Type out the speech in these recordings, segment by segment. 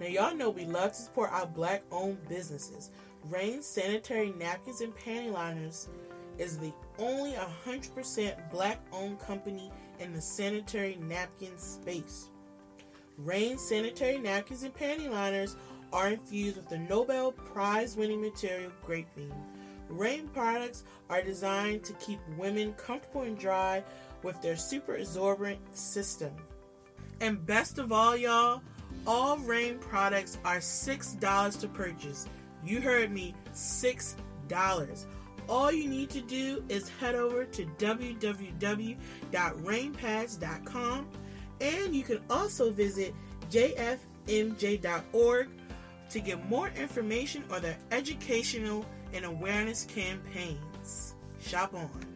Now, y'all know we love to support our black owned businesses. Rain Sanitary Napkins and Panty Liners is the only 100% black owned company in the sanitary napkin space. Rain Sanitary Napkins and Panty Liners are infused with the Nobel Prize winning material graphene. Rain products are designed to keep women comfortable and dry with their super absorbent system. And best of all, y'all, all Rain products are $6 to purchase. You heard me, $6. All you need to do is head over to www.rainpads.com and you can also visit jfmj.org to get more information on their educational and awareness campaigns. Shop on.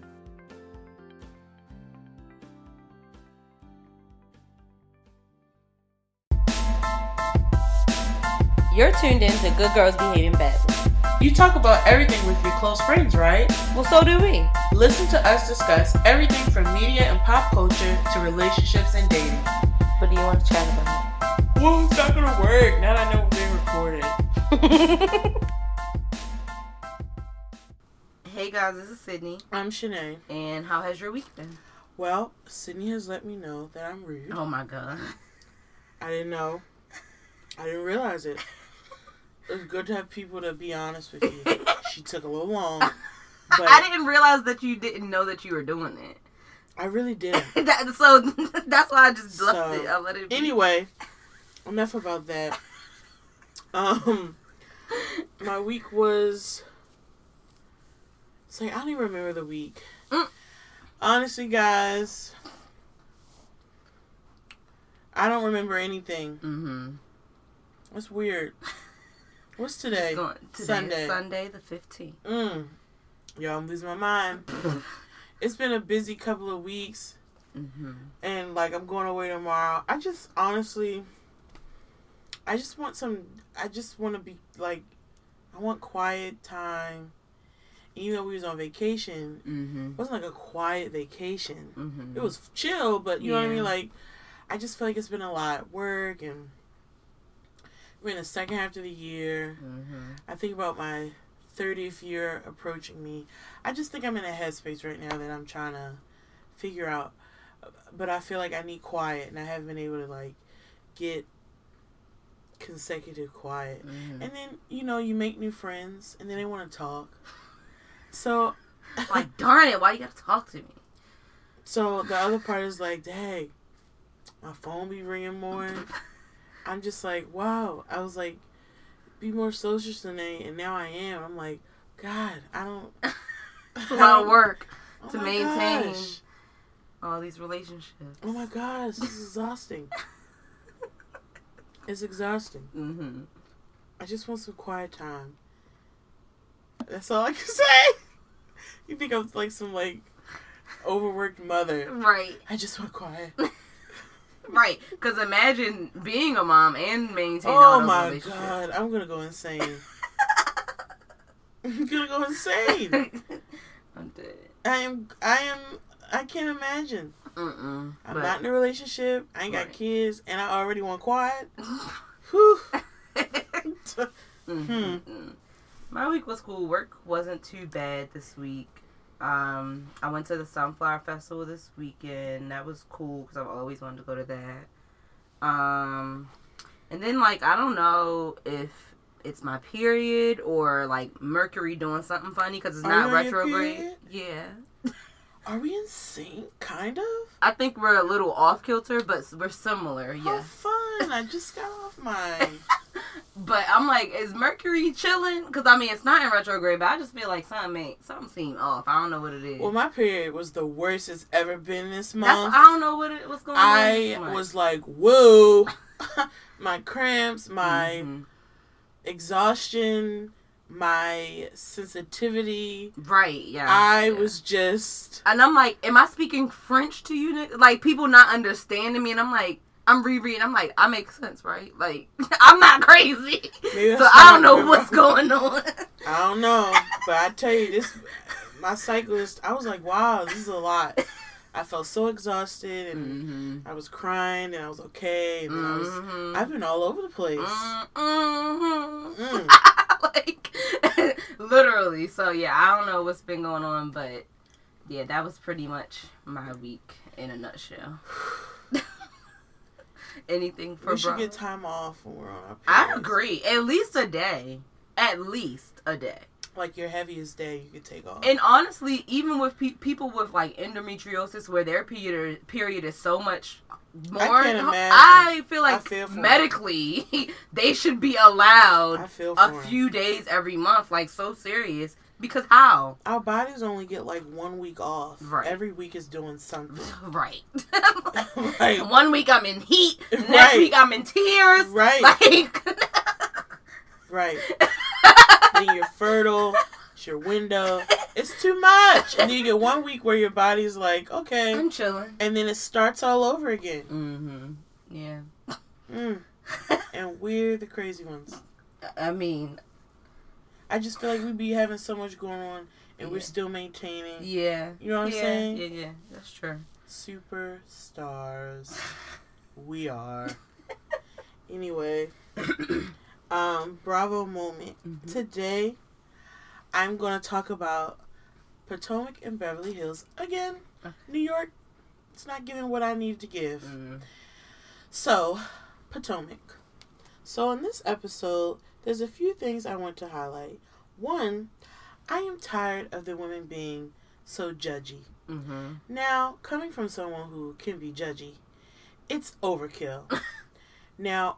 You're tuned in to Good Girls Behaving Badly. You talk about everything with your close friends, right? Well, so do we. Listen to us discuss everything from media and pop culture to relationships and dating. What do you want to chat about? Well, it's not gonna work now that I know we're being recorded. hey guys, this is Sydney. I'm Shanae. And how has your week been? Well, Sydney has let me know that I'm rude. Oh my god. I didn't know. I didn't realize it. It's good to have people to be honest with you. she took a little long. But I didn't realize that you didn't know that you were doing it. I really didn't. that, so that's why I just left So, it. I let it. Be. Anyway, enough about that. Um, my week was. It's like I don't even remember the week. Mm. Honestly, guys, I don't remember anything. Mm-hmm. That's weird. What's today? Going, today Sunday. Sunday the fifteenth. Mm. Yo, I'm losing my mind. It's been a busy couple of weeks, mm-hmm. and like I'm going away tomorrow. I just honestly, I just want some. I just want to be like, I want quiet time. Even though we was on vacation, Mm-hmm. it wasn't like a quiet vacation. Mm-hmm. It was chill, but you know what I mean. Like, I just feel like it's been a lot work, and we're in the second half of the year. Mm-hmm. I think about my 30th year approaching me. I just think I'm in a headspace right now that I'm trying to figure out. But I feel like I need quiet, and I haven't been able to like get consecutive quiet. Mm-hmm. And then you know you make new friends, and then they want to talk. So, like, darn it! Why you gotta talk to me? so the other part is like, dang, my phone be ringing more. I'm just like, wow. I was like, be more social today, and now I am. I'm like, God, I don't. It's a lot of work Oh to maintain gosh. all these relationships. Oh my gosh, this is exhausting. it's exhausting. Mm-hmm. I just want some quiet time. That's all I can say. You think I'm like some like overworked mother. Right. I just want quiet. Right, because imagine being a mom and maintaining Oh my god, I'm gonna go insane. I'm gonna go insane. I'm dead. I am. I am. I can't imagine. Mm-mm. I'm But- not in a relationship. I ain't got kids, and I already want quiet. Whew. Mhm. My week was cool. Work wasn't too bad this week. Um, I went to the Sunflower Festival this weekend. That was cool because I've always wanted to go to that. Um, and then like I don't know if it's my period or like Mercury doing something funny because it's Are not retrograde. Yeah, Are we in sync? Kind of. I think we're a little off kilter, but we're similar. How Yeah, fun! I just got off mine. but I'm like, is Mercury chilling? Because I mean, it's not in retrograde, but I just feel like something ain't, something seemed off. I don't know what it is. well, my period was the worst it's ever been this That's, month. I don't know what it, what's going on. I was like, whoa. my cramps, my Mhm. exhaustion, my sensitivity. right. Yeah, I yeah. was just. and I'm like, am I speaking French to you? Like people not understanding me, and I'm like, I'm rereading. I'm like, I make sense, right? Like I'm not crazy, so I don't know what's going on. I don't know, but I tell you, this my cyclist. I was like, wow, this is a lot. I felt so exhausted and Mm-hmm. I was crying and I was okay. And then I was. I've been all over the place. Mm. like literally. So yeah, I don't know what's been going on, but yeah, that was pretty much my week in a nutshell. Anything for we should bro? get time off when we're on our I agree. At least a day. At least a day. Like your heaviest day, you could take off. And honestly, even with pe- people with like endometriosis, where their period period is so much more, can't. I feel like I feel medically they should be allowed a few days every month, like so serious. Because how? Our bodies only get like one week off. Right. Every week is doing something. Right. Right. One week I'm in heat. Next Right. week I'm in tears. Right. Like. Right. then you're fertile. It's your window. It's too much. And then you get one week where your body's like, okay. I'm chilling. And then it starts all over again. Mm-hmm. Yeah. Mm. And we're the crazy ones. I mean, I just feel like we'd be having so much going on and we're still maintaining. yeah. You know what I'm saying? Yeah, yeah, that's true. Superstars. We are. Anyway, um, Bravo moment. Mhm. Today, I'm going to talk about Potomac and Beverly Hills again. Okay. New York, it's not giving what I needed to give. Mm. So, Potomac. So, in this episode, there's a few things I want to highlight. One, I am tired of the women being so judgy. Mm-hmm. Now, coming from someone who can be judgy, it's overkill. now,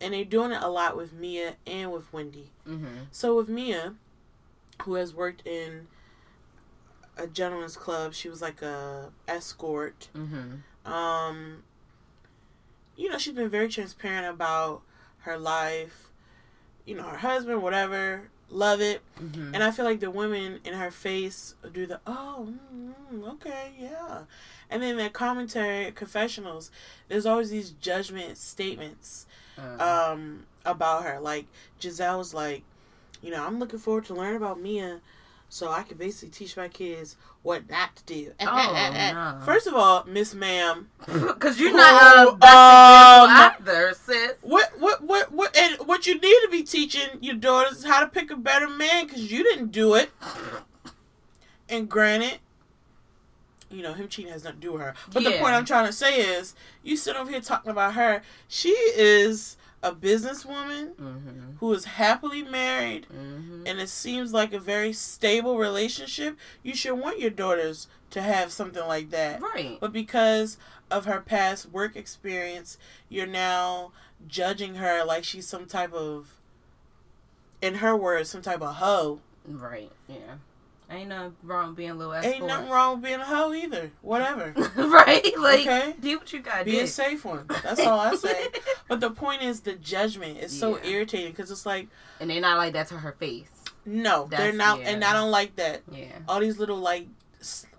and they're doing it a lot with Mia and with Wendy. Mm-hmm. So with Mia, who has worked in a gentleman's club, she was like a escort. Mm-hmm. Um, you know, she's been very transparent about her life. You know, her husband, whatever, love it. Mm-hmm. And I feel like the women in her face do the oh mm, okay yeah, and then the commentary confessionals. There's always these judgment statements Uh, um about her. Like Gizelle's like, you know, I'm looking forward to learn about Mia, so I can basically teach my kids what not to do. Oh, no. First of all, Miss Ma'am, Because you're not a best um, either, sis. what what what what and what you need to be teaching your daughters is how to pick a better man because you didn't do it. And granted, you know him cheating has nothing to do with her. But the point I'm trying to say is, you sit over here talking about her. She is a businesswoman Mm-hmm. who is happily married, Mm-hmm. and it seems like a very stable relationship. You should want your daughters to have something like that. Right. But because of her past work experience, you're now judging her like she's some type of, in her words, some type of hoe. Right. Yeah. Ain't nothing wrong with being a little Ain't escort. nothing wrong with being a hoe either. Whatever. right? Like, Okay. do what you gotta do. Be a safe one. That's all I say. But the point is, the judgment is so irritating because it's like, and they're not like that to her face. no, they're not, yeah. and I don't like that. Yeah. All these little like,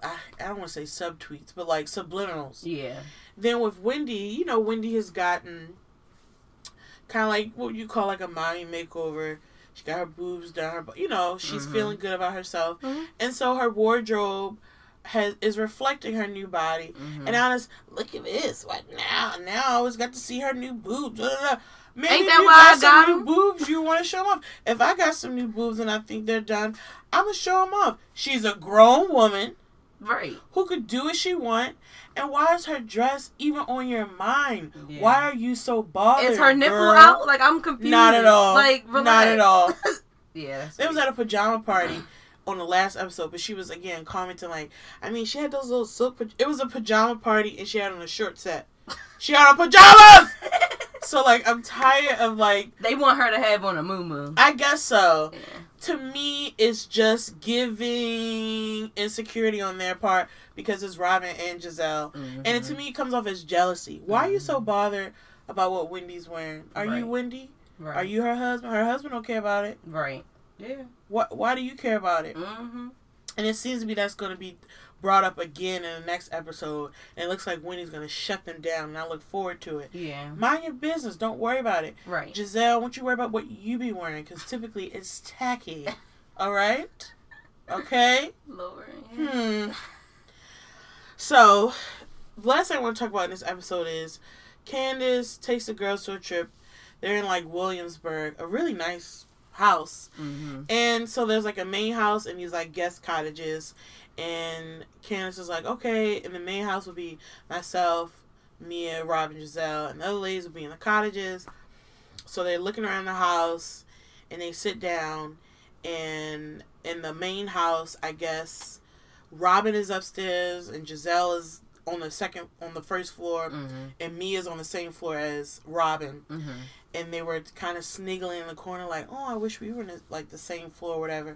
I don't want to say subtweets, but like subliminals. Yeah. Then with Wendy, you know, Wendy has gotten kind of like what you call like a mommy makeover. She got her boobs done, her, you know, she's Mhm. feeling good about herself, Mhm. and so her wardrobe has is reflecting her new body. Mhm. And honest, look at this. What now? Now I always got to see her new boobs. Blah, blah, blah. Maybe Ain't if you why I got some got new boobs, you want to show them off. If I got some new boobs and I think they're done, I'm gonna show them off. She's a grown woman right. who could do what she want. And why is her dress even on your mind? Yeah. Why are you so bothered? Is her nipple girl? out? Like I'm confused. Not at all. Like Not at all. Yeah. It was at a pajama party on the last episode, but she was again commenting like, I mean, she had those little silk. Pa- it was a pajama party, and she had on a short set. She had on pajamas. so like, I'm tired of like. they want her to have on a moo moo. I guess so. Yeah. To me, it's just giving insecurity on their part because it's Robyn and Gizelle, and it, to me, it comes off as jealousy. Why are you so bothered about what Wendy's wearing? Are Right. you Wendy? Right. Are you her husband? Her husband don't care about it. Right. Yeah. What? Why do you care about it? Mm-hmm. And it seems to me that's going to be brought up again in the next episode. And it looks like Wendy's going to shut them down. And I look forward to it. Yeah. Mind your business. Don't worry about it. Right. Gizelle, won't you worry about what you be wearing? Because typically it's tacky. All right? Okay? Lord. Hmm. So, the last thing I want to talk about in this episode is Candiace takes the girls to a trip. They're in like Williamsburg, a really nice house. Mm-hmm. And so there's like a main house and these like guest cottages. And Candiace is like, okay, and the main house would be myself, Mia, Rob, and Gizelle, and the other ladies would be in the cottages. So they're looking around the house and they sit down. And in the main house, I guess Robyn is upstairs and Gizelle is on the second, on the first floor, Mm-hmm. and Mia's on the same floor as Robyn Mm-hmm. and they were kind of sniggling in the corner, like, "Oh, I wish we were in the, like the same floor, or whatever."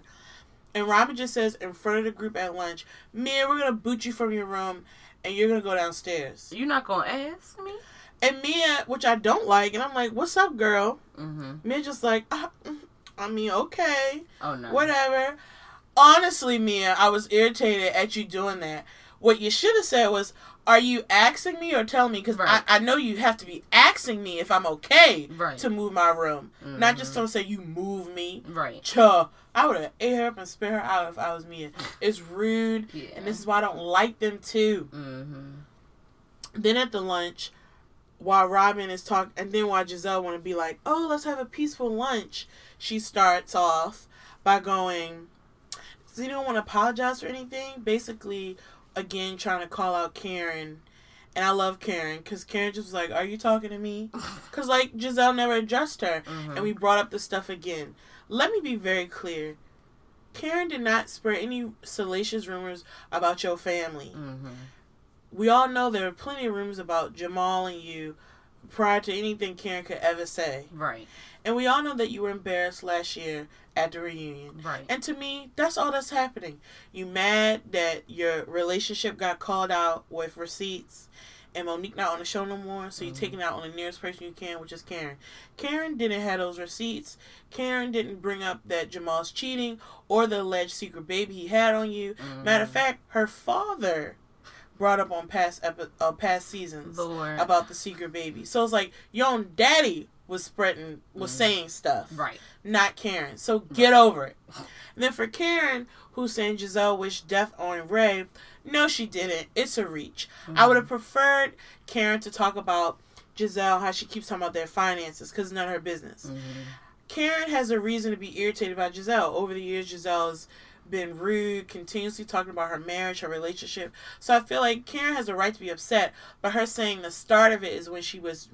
And Robyn just says in front of the group at lunch, "Mia, we're gonna boot you from your room, and you're gonna go downstairs." You're not gonna ask me? And Mia, which I don't like, and I'm like, "What's up, girl?" Mm-hmm. Mia just like, "Ah, mm, "I mean, okay, Oh no. whatever." Honestly, Mia, I was irritated at you doing that. What you should have said was, "Are you asking me or telling me?" Because Right. I, I know you have to be asking me if I'm okay Right. to move my room. Not just don't say you move me. Right. Chuh. I would have ate her up and spit her out if I was me. It's rude, Yeah. and this is why I don't like them too. Mm-hmm. Then at the lunch, while Robyn is talking, and then while Gizelle want to be like, "Oh, let's have a peaceful lunch," she starts off by going, "Does anyone want to apologize for anything?" Basically, again trying to call out Karen. And I love Karen because Karen just was like, "Are you talking to me?" Because like Gizelle never addressed her, Mm-hmm. and we brought up the stuff again. Let me be very clear. Karen did not spread any salacious rumors about your family. Mm-hmm. We all know there are plenty of rumors about Jamal and you prior to anything Karen could ever say. Right. And we all know that you were embarrassed last year at the reunion. Right. And to me, that's all that's happening. You mad that your relationship got called out with receipts and Monique not on the show no more, so you're Mhm. taking out on the nearest person you can, which is Karen. Karen didn't have those receipts. Karen didn't bring up that Jamal's cheating or the alleged secret baby he had on you. Mhm. Matter of fact, her father brought up on past epi- uh, past seasons Lord. about the secret baby. So it's like your own daddy was spreading was Mhm. saying stuff Right. not Karen. So get over it. And then for Karen, who's saying Gizelle wished death on Ray, no, she didn't. It's a reach. I would have preferred Karen to talk about Gizelle, how she keeps talking about their finances, because none of her business. Mm-hmm. Karen has a reason to be irritated about Gizelle. Over the years, Gizelle's been rude, continuously talking about her marriage, her relationship. So I feel like Karen has a right to be upset, but her saying the start of it is when she was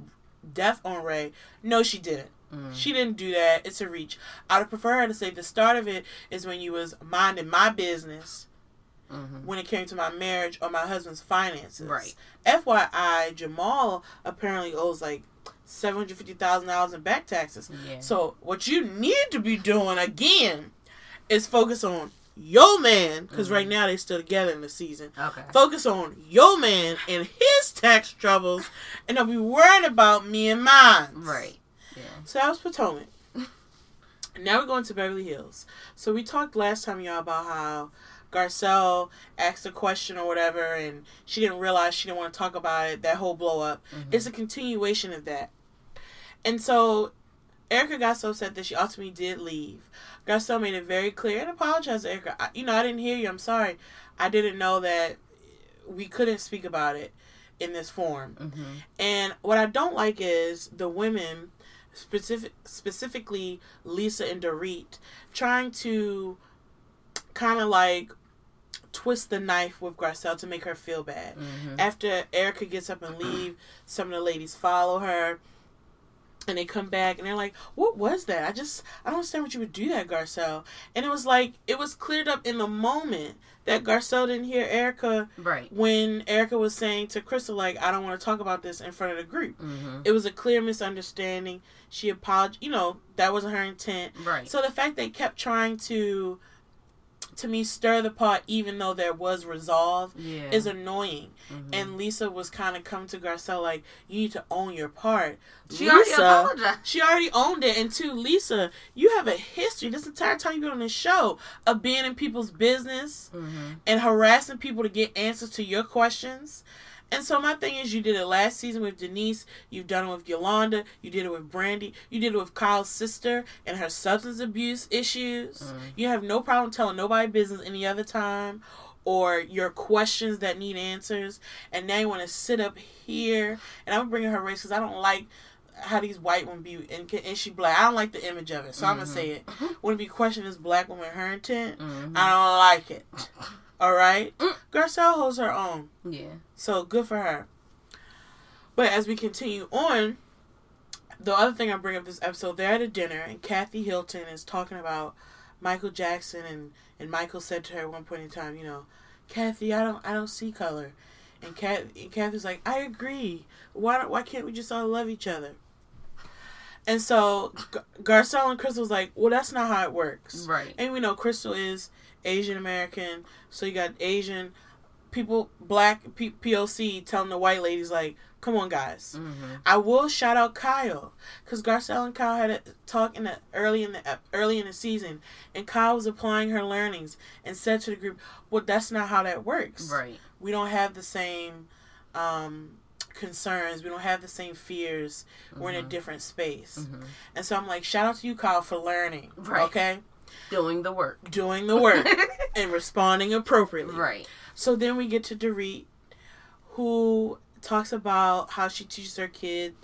death on Ray. No, she didn't. Mm-hmm. She didn't do that. It's a reach. I'd prefer her to say the start of it is when you was minding my business Mm-hmm. when it came to my marriage or my husband's finances. Right. FYI, Jamal apparently owes like seven hundred fifty thousand dollars in back taxes. Yeah. So what you need to be doing again is focus on your man because right Mhm. now they still together in the season. okay. Focus on your man and his tax troubles, and don't be worrying about me and mine. Right. Yeah. So that was Potomac. now we're going to Beverly Hills. So we talked last time, y'all, about how Garcelle asked a question or whatever, and she didn't realize she didn't want to talk about it. That whole blow up. Mhm. It's a continuation of that. And so Erika got so upset that she ultimately did leave. Garcelle made it very clear and apologized Erika. I, you know, I didn't hear you. I'm sorry. I didn't know that we couldn't speak about it in this form. Mm-hmm. And what I don't like is the women, specific specifically Lisa and Dorit, trying to kind of like twist the knife with Garcelle to make her feel bad. Mm-hmm. After Erika gets up and leave, some of the ladies follow her. And they come back and they're like, "What was that? I just I don't understand what you would do that, Garcelle." And it was like it was cleared up in the moment that Garcelle didn't hear Erika Right. when Erika was saying to Crystal, like, I don't want to talk about this in front of the group. Mm-hmm. It was a clear misunderstanding. She apologized. You know, that wasn't her intent. Right. So the fact they kept trying to, to me, stir the pot, even though there was resolve, yeah. is annoying. Mhm. And Lisa was kind of come to Garcelle like, you need to own your part. she already Lisa, apologized. she already owned it. And two, Lisa, you have a history this entire time you've been on this show of being in people's business Mm-hmm. and harassing people to get answers to your questions. And so my thing is, you did it last season with Denise. You've done it with Yolanda. You did it with Brandi. You did it with Kyle's sister and her substance abuse issues. Mhm. You have no problem telling nobody business any other time. or your questions that need answers, and now you want to sit up here. And I'm bringing her race because I don't like how these white women be and, and she black. I don't like the image of it, so I'm gonna say it. When it be questioned this black woman her intent, Mhm. I don't like it. All right, Mm. Garcelle holds her own, Yeah. so good for her. But as we continue on, the other thing I bring up this episode, they're at a dinner and Kathy Hilton is talking about Michael Jackson and and Michael said to her at one point in time, you know, Kathy, I don't I don't see color, and Kat and Kathy's like, I agree. Why don't, why can't we just all love each other? And so Gar- Garcelle and Crystal's like, well, that's not how it works. Right. And we know Crystal is Asian American, so you got Asian people, black P- POC telling the white ladies like, "Come on, guys." Mm-hmm. I will shout out Kyle because Garcelle and Kyle had a talk in the early in the early in the season, and Kyle was applying her learnings and said to the group, "Well, that's not how that works. Right. We don't have the same." Um, concerns we don't have the same fears we're in a Mhm. different space Mhm. and so i'm like shout out to you kyle for learning Right. okay Doing the work. doing the work and responding appropriately. right. So then we get to Dorit, who talks about how she teaches her kid,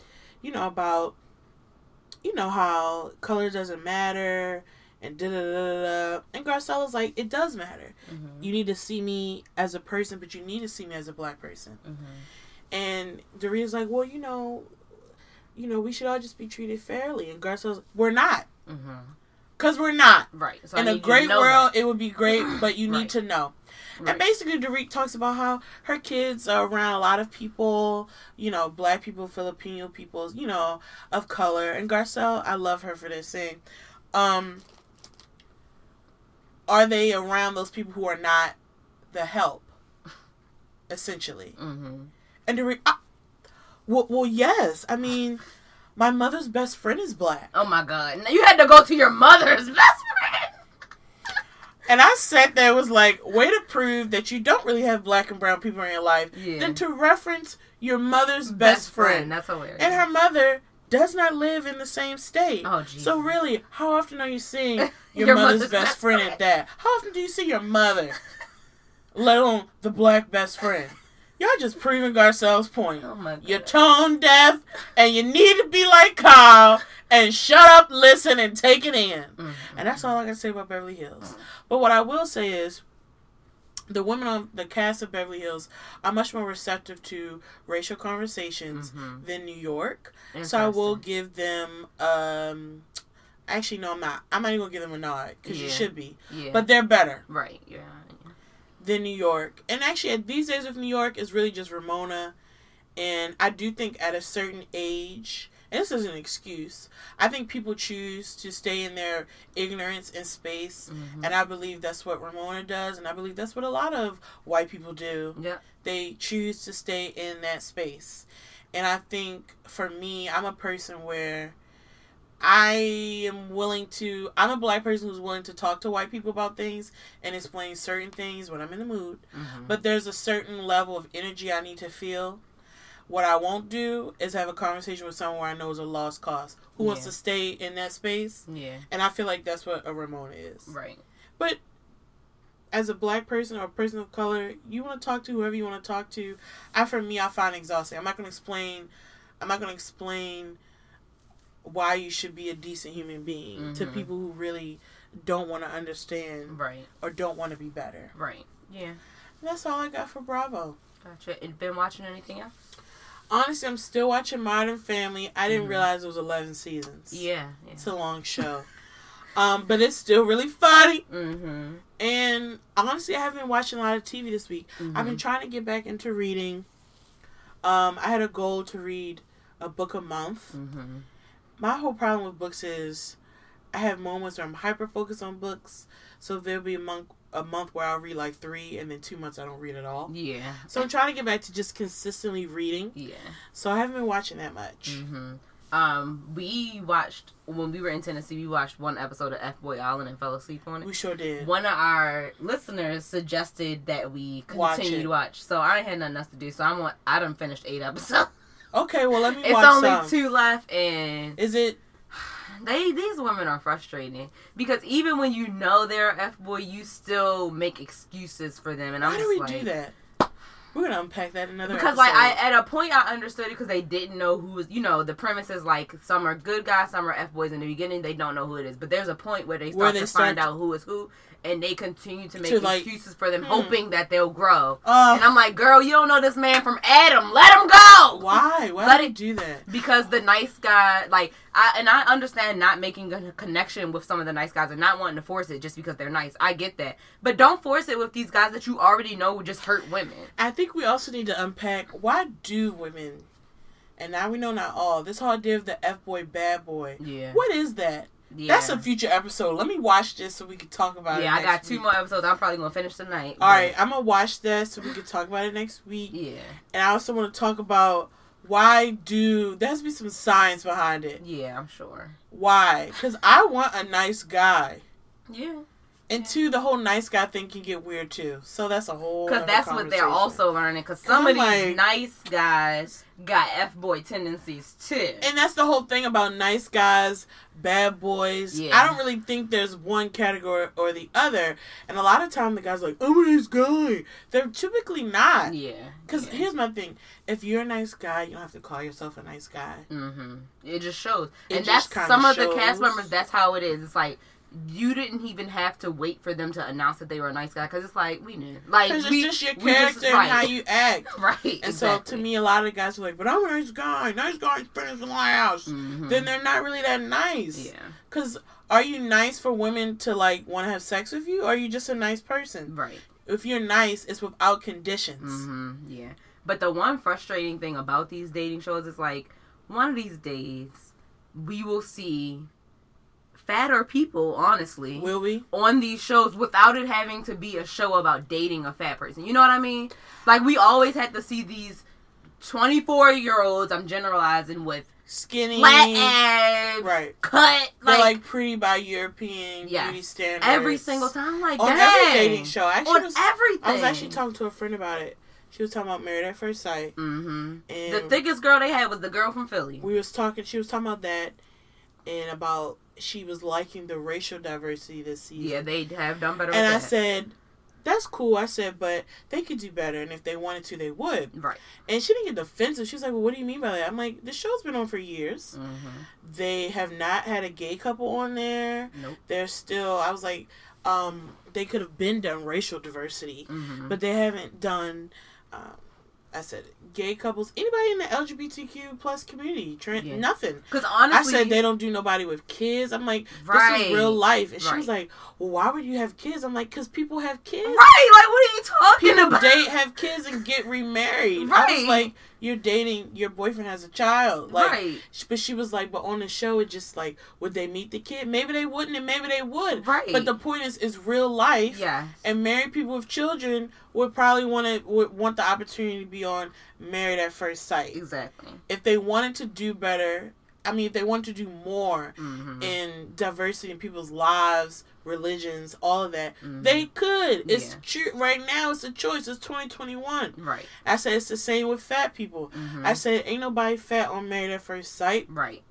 you know, about, you know, how color doesn't matter and da da da da. And Garcella's like, it does matter. Mm-hmm. You need to see me as a person, but you need to see me as a black person. Mm-hmm. And like, well, you know, you know, we should all just be treated fairly. And Garcella's, we're not, Mm-hmm. Cause we're not. Right. So In a need you to great world, it would be great, but you need Right. to know. Right. And basically, Dorit talks about how her kids are around a lot of people, you know, black people, Filipino people, you know, of color. And Garcelle, I love her for this saying, um, are they around those people who are not the help, essentially? Mm-hmm. And Dorit, ah, well, well, yes. I mean, my mother's best friend is black. Oh my God! Now you had to go to your mother's best friend. And I sat there was like, way to prove that you don't really have black and brown people in your life Yeah. than to reference your mother's best, friend. That's hilarious. And her mother does not live in the same state. Oh, Jesus. So really, how often are you seeing your, Your mother's, mother's best best friend friend. at that? How often do you see your mother? Let alone the black best friend. Y'all just proving Garcelle's point. Oh You're tone deaf and you need to be like Kyle and shut up, listen, and take it in. Mhm. And that's all I can say about Beverly Hills. But what I will say is the women on the cast of Beverly Hills are much more receptive to racial conversations Mhm. than New York. So I will give them um actually no I'm not. I'm not even gonna give them a nod because you should be. Yeah. But they're better right. Yeah. Than New York. And actually these days with New York is really just Ramona and I do think at a certain age and this is an excuse. I think people choose to stay in their ignorance and space Mhm. and I believe that's what Ramona does, and I believe that's what a lot of white people do. Yeah. They choose to stay in that space. And I think for me, I'm a person where I am willing to, I'm a black person who's willing to talk to white people about things and explain certain things when I'm in the mood. Mhm. But there's a certain level of energy I need to feel. What I won't do is have a conversation with someone where I know is a lost cause who wants to stay in that space. yeah. And I feel like that's what a Ramona is Right. But as a black person or a person of color, you want to talk to whoever you want to talk to. I, for me, I find exhausting. I'm not going to explain. I'm not going to explain why you should be a decent human being to Mhm. people who really don't want to understand Right. or don't want to be better. Right. Yeah. That's all I got for Bravo. Gotcha. And been watching anything else? Honestly, I'm still watching Modern Family. I didn't Mhm. realize it was 11 seasons. Yeah. yeah. It's a long show. um, but it's still really funny. Mm-hmm. And honestly, I haven't been watching a lot of TV this week. I've Mm-hmm. been trying to get back into reading. Um, I had a goal to read a book a month. My whole problem with books is I have moments where I'm hyper focused on books. So there'll be a month a month where I'll read like three, and then two months I don't read at all. Yeah. So I'm trying to get back to just consistently reading. Yeah. So I haven't been watching that much. Mm-hmm. Um, we watched when we were in Tennessee. We watched one episode of F Boy Island and fell asleep on it. We sure did. One of our listeners suggested that we continue it. to watch, so I had nothing else to do. So I'm on. I done finished eight episodes. Okay, well let me It's only some. two left, and Is it they these women are frustrating because even when you know they're f boy, you still make excuses for them, and I'm Why do we like, do that? We're gonna unpack that in another because episode. like I at a point I understood it because they didn't know who was you know the premise is like some are good guys some are f boys in the beginning they don't know who it is but there's a point where they start Where they to start find to- out who is who and they continue to make To, like, excuses for them hmm. hoping that they'll grow Uh, and I'm like girl you don't know this man from Adam let him go why? Why Let you it- do that? because the nice guy like I and I understand not making a connection with some of the nice guys and not wanting to force it just because they're nice. I get that. But don't force it with these guys that you already know would just hurt women. I think we also need to unpack why do women, and now we know not all, this whole idea of the F boy, bad boy. Yeah. What is that? Yeah. That's a future episode. Let me watch this so we can talk about it. Yeah, I got two week. more episodes. I'm probably gonna finish tonight. All right, I'm gonna watch this so we can talk about it next week. Yeah. And I also want to talk about why do there has to be some science behind it. Yeah, I'm sure. Why? Because I want a nice guy. Yeah. And two, the whole nice guy thing can get weird too. So that's a whole. Because that's what they're also learning. Because some of these like- nice guys got f boy tendencies too. And that's the whole thing about nice guys, bad boys. Yeah. I don't really think there's one category or the other. And a lot of time the guys are like, I'm a nice guy. They're typically not. yeah. Because yeah. here's my thing: if you're a nice guy, you don't have to call yourself a nice guy. Mm-hmm. It just shows, It and just that's some of the cast members. That's how it is. It's like you didn't even have to wait for them to announce that they were a nice guy because it's like we knew, like Because we, it's just your character and right. how you act. right. And so to me, a lot of guys are like, "But I'm a nice guy. Nice guys finish in my house." hmm Then they're not really that nice. yeah, Because are you nice for women to like want to have sex with you, or are you just a nice person? right. If you're nice, it's without conditions. hmm Yeah. But the one frustrating thing about these dating shows is like one of these days we will see fatter people, honestly, Will we? on these shows without it having to be a show about dating a fat person. You know what I mean? Like we always had to see these 24 year olds, I'm generalizing, with Skinny, flat abs, right? cut, like, like pretty by European Yes. beauty standards. every single time. Like, on dang. every dating show. I actually On was, everything. I was actually talking to a friend about it. She was talking about Married at First Sight, hmm and The thickest girl they had was the girl from Philly. we was talking. She was talking about that, and about she was liking the racial diversity this season. Yeah, they have done better and I that. said, "That's cool." I said, "But they could do better, and if they wanted to, they would." right. And she didn't get defensive. She was like, "Well, what do you mean by that?" I'm like, "The show's been on for years. hmm They have not had a gay couple on there. Nope. They're still." I was like, um, "They could have been done racial diversity, hmm but they haven't done." Um, I said, "Gay couples, anybody in the LGBTQ plus community, Trent, Yeah. nothing." Because honestly, I said they don't do nobody with kids. I'm like, this Right. is real life. And she was like, well, why would you have kids? I'm like, because people have kids. right? Like, what are you talking People about? date, have kids, and get remarried. I was Right. like, you're dating, your boyfriend has a child. Like, right, but she was like, but on the show, it just like, would they meet the kid? Maybe they wouldn't, and maybe they would. right. But the point is, it's real life. yeah, And married people with children would probably want to would want the opportunity to be on Married at First Sight. exactly. If they wanted to do better, I mean, if they want to do more, hmm in diversity in people's lives, religions, all of that. Mhm. They could. It's Yeah. true. Right now, it's a choice. It's 2021. Right. I said it's the same with fat people. hmm I said ain't nobody fat on Married at First Sight. right.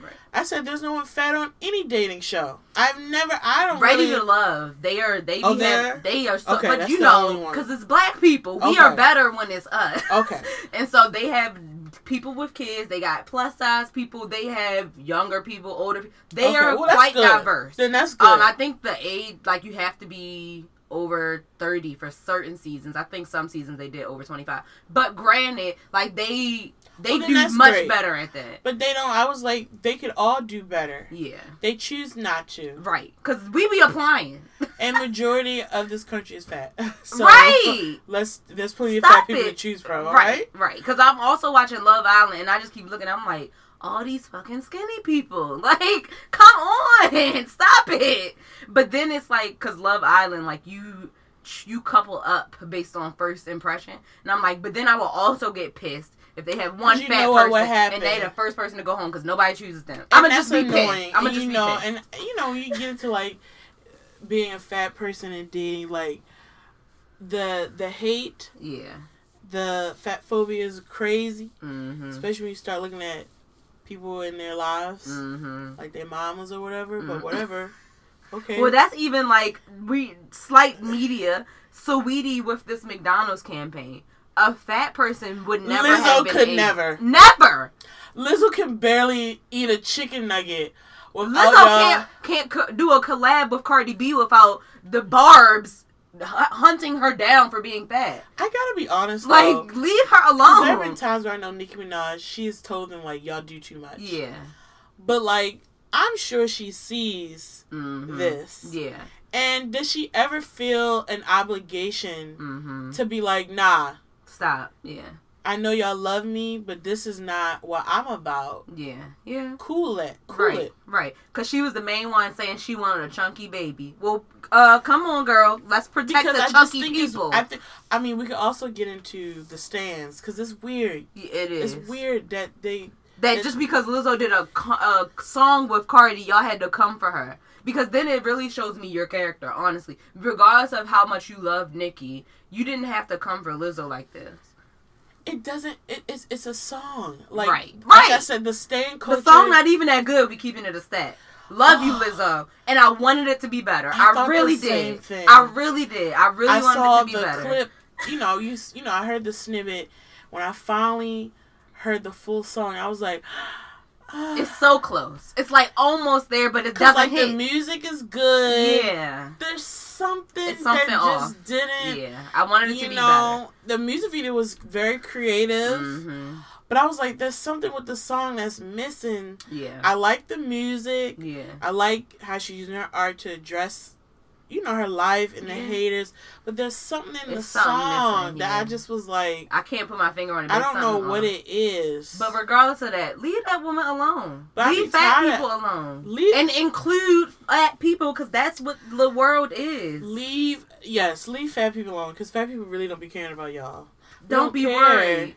Right. I said there's no one fat on any dating show. I've never. I don't Ready really. to love. They are. They Oh, have, They are so. Okay, but you know, one. because it's black people. We Okay. are better when it's us. Okay. And so they have people with kids. They got plus size people. They have younger people, older. people. They Okay, are well, quite good. diverse. Then that's good. Um, I think the age, like you have to be over 30 for certain seasons. I think some seasons they did over 25. But granted, like they they Well, do much great. better at that. but they don't. I was like, they could all do better. Yeah. They choose not to. Right. Cuz we be applying. And majority of this country is fat. So right. Let's. There's plenty of Stop fat people it. to choose from. Right. right. Right. Cuz I'm also watching Love Island and I just keep looking I'm like all these fucking skinny people. Like, come on. Stop it. But then it's like cuz Love Island like you you couple up based on first impression. And I'm like, but then I will also get pissed if they have one fat person and they the first person to go home because nobody chooses them. I'm gonna just be annoying. pissed. I'm gonna just you be know, pissed. and you know, you get into like being a fat person and dating, like the the hate, yeah. the fat phobia is crazy. Mm-hmm. Especially when you start looking at people in their lives, Mm-hmm. like their mamas or whatever. But Mhm. whatever. Okay. Well, that's even like we slight media. Saweetie with this McDonald's campaign. A fat person would never Lizzo have been could able- never. never. Lizzo can barely eat a chicken nugget without Lizzo y'all. can't can't do a collab with Cardi B without the Barbz hunting her down for being fat. I gotta be honest, Like, though. leave her alone. there have been times where I know Nicki Minaj, she's told them like y'all do too much. yeah. But like, I'm sure she sees Mhm. this. Yeah. And does she ever feel an obligation Mm-hmm. to be like, nah, Stop. Yeah. I know y'all love me, but this is not what I'm about. Yeah. Yeah. Cool it. Cool right. it. Right. Because she was the main one saying she wanted a chunky baby. Well, uh, come on, girl. Let's protect Because the I chunky people. I think, I mean, we could also get into the stands because it's weird. Yeah, it is. It's weird that they that just because Lizzo did a, a song with Cardi, y'all had to come for her. Because then it really shows me your character, honestly. Regardless of how much you love Nicki, you didn't have to come for Lizzo like this. it doesn't. It, it's it's a song. Like Right. like I said, the stand culture. The song not even that good. We keeping it a stat. Love you, oh. Lizzo, and I wanted it to be better. I I, really did. thing. I really did. I really I wanted saw it to be the better. clip. You know, you you know, I heard the snippet when I finally heard the full song. I was like, It's so close. It's like almost there, but it doesn't like hit. the music is good. yeah, There's something, It's something that off. just didn't. yeah. I wanted it to You be know, the music video was very creative, better. hmm but I was like, there's something with the song that's missing. Yeah, I like the music. yeah. I like how she's using her art to address, you know, her life and the Yeah. haters. But there's something in the something song that I just was like, I can't put my finger on it. I don't know what it is. But regardless of that, leave that woman alone. But leave fat tired people alone. Leave- and include fat people because that's what the world is. leave, yes, leave fat people alone because fat people really don't be caring about y'all. We don't, be care. worried.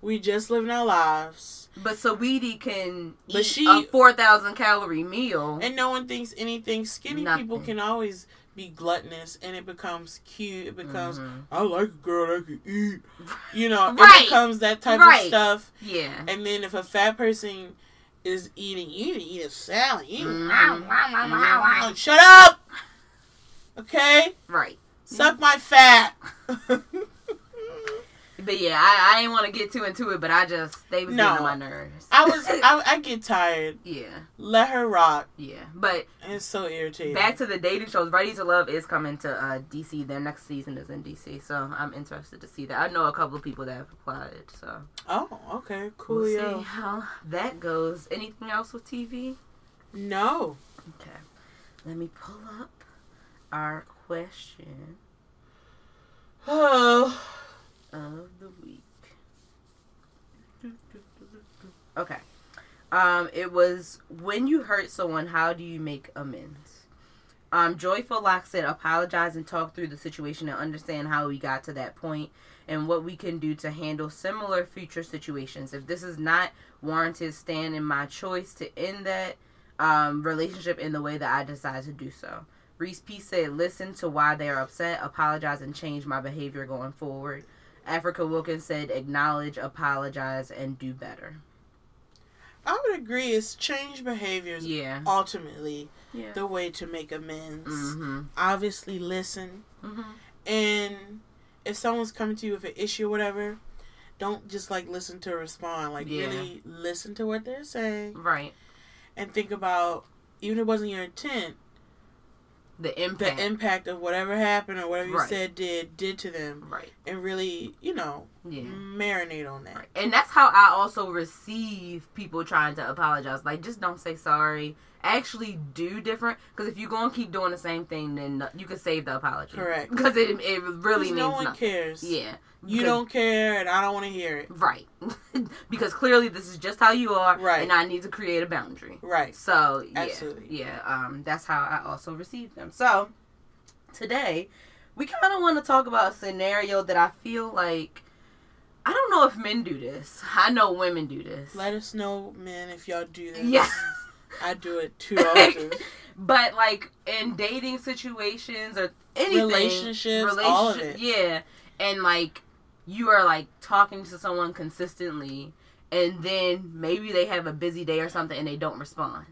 We just living our lives, But Saweetie can But eat she- a four thousand calorie meal. and no one thinks anything. Skinny people can always be gluttonous, and it becomes cute. It becomes Mhm. I like a girl that can eat. You know, Right. it becomes that type Right. of stuff. yeah. And then if a fat person is eating, you need to eat a salad. You Mhm. Mhm. Shut up. Okay, Right. suck my fat. But yeah, I, I didn't want to get too into it, but I just they was No. getting on my nerves. I was, I, I get tired. yeah, Let her rock. yeah. But It's so irritating. back to the dating shows. Ready to Love is coming to uh, DC. Their next season is in DC, so I'm interested to see that. I know a couple of people that have applied, so oh, okay, cool. we'll see how that goes. Anything else with TV? No. Okay, let me pull up our question Oh, of the week. Okay. Um, it was when you hurt someone, how do you make amends? Um, Joyful Lock said, apologize and talk through the situation and understand how we got to that point and what we can do to handle similar future situations. If this is not warranted, stand in my choice to end that um, relationship in the way that I decide to do so. Reese P said, listen to why they are upset, apologize, and change my behavior going forward. Africa Wilkins said, acknowledge, apologize, and do better. I would agree. It's change behaviors Yeah. ultimately Yeah. the way to make amends. Mm-hmm. Obviously, listen. Mm-hmm. And if someone's coming to you with an issue or whatever, don't just like listen to respond. Like Yeah. really listen to what they're saying Right. and think about even if it wasn't your intent, The impact. the impact of whatever happened or whatever you Right. said did did to them, right. and really you know Yeah. marinate on that. Right. And that's how I also receive people trying to apologize. Like, just don't say sorry. Actually, do different. Because if you're going to keep doing the same thing, then you can save the apology. Correct. Because it, it really 'Cause means no one nothing. cares. Yeah. You don't care, and I don't want to hear it. Right. because clearly this is just how you are. Right. And I need to create a boundary. Right. So yeah, Absolutely. yeah. Um, that's how I also receive them. So today, we kind of want to talk about a scenario that I feel like I don't know if men do this. I know women do this. Let us know, men, if y'all do this. Yeah. I do it too often. but like in dating situations or anything, Relationships, all of it. Yeah, and like you are like talking to someone consistently, and then maybe they have a busy day or something and they don't respond,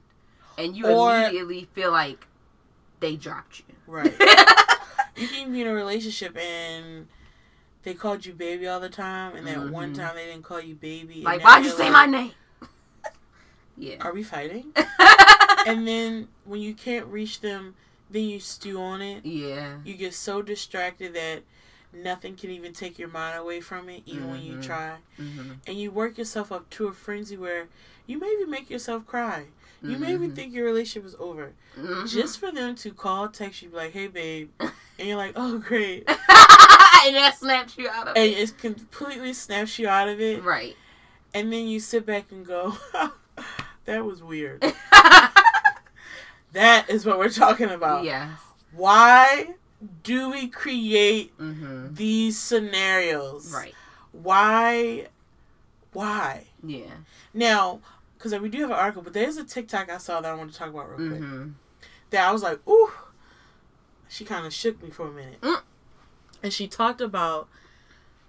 and you Or- immediately feel like they dropped you. Right. you can be in a relationship and they called you baby all the time, and that one mm-hmm. time they didn't call you baby. and like, why'd you you're say like, my name? yeah. Are we fighting? and then when you can't reach them, then you stew on it. yeah. You get so distracted that nothing can even take your mind away from it, even when you Mhm. try. hmm And you work yourself up to a frenzy where you maybe make yourself cry. You maybe Mhm. think your relationship is over. Mhm. Just for them to call, text you, be like, hey, babe. And you're like, oh, great. and that snaps you out of And it. it completely snaps you out of it. Right. And then you sit back and go, that was weird. That is what we're talking about. yes. Why do we create hmm these scenarios? Right. Why? Why? Yeah. Now, because we do have an article, but there's a TikTok I saw that I want to talk about real quick. hmm That I was like, ooh, she kind of shook me for a minute. Mm. And she talked about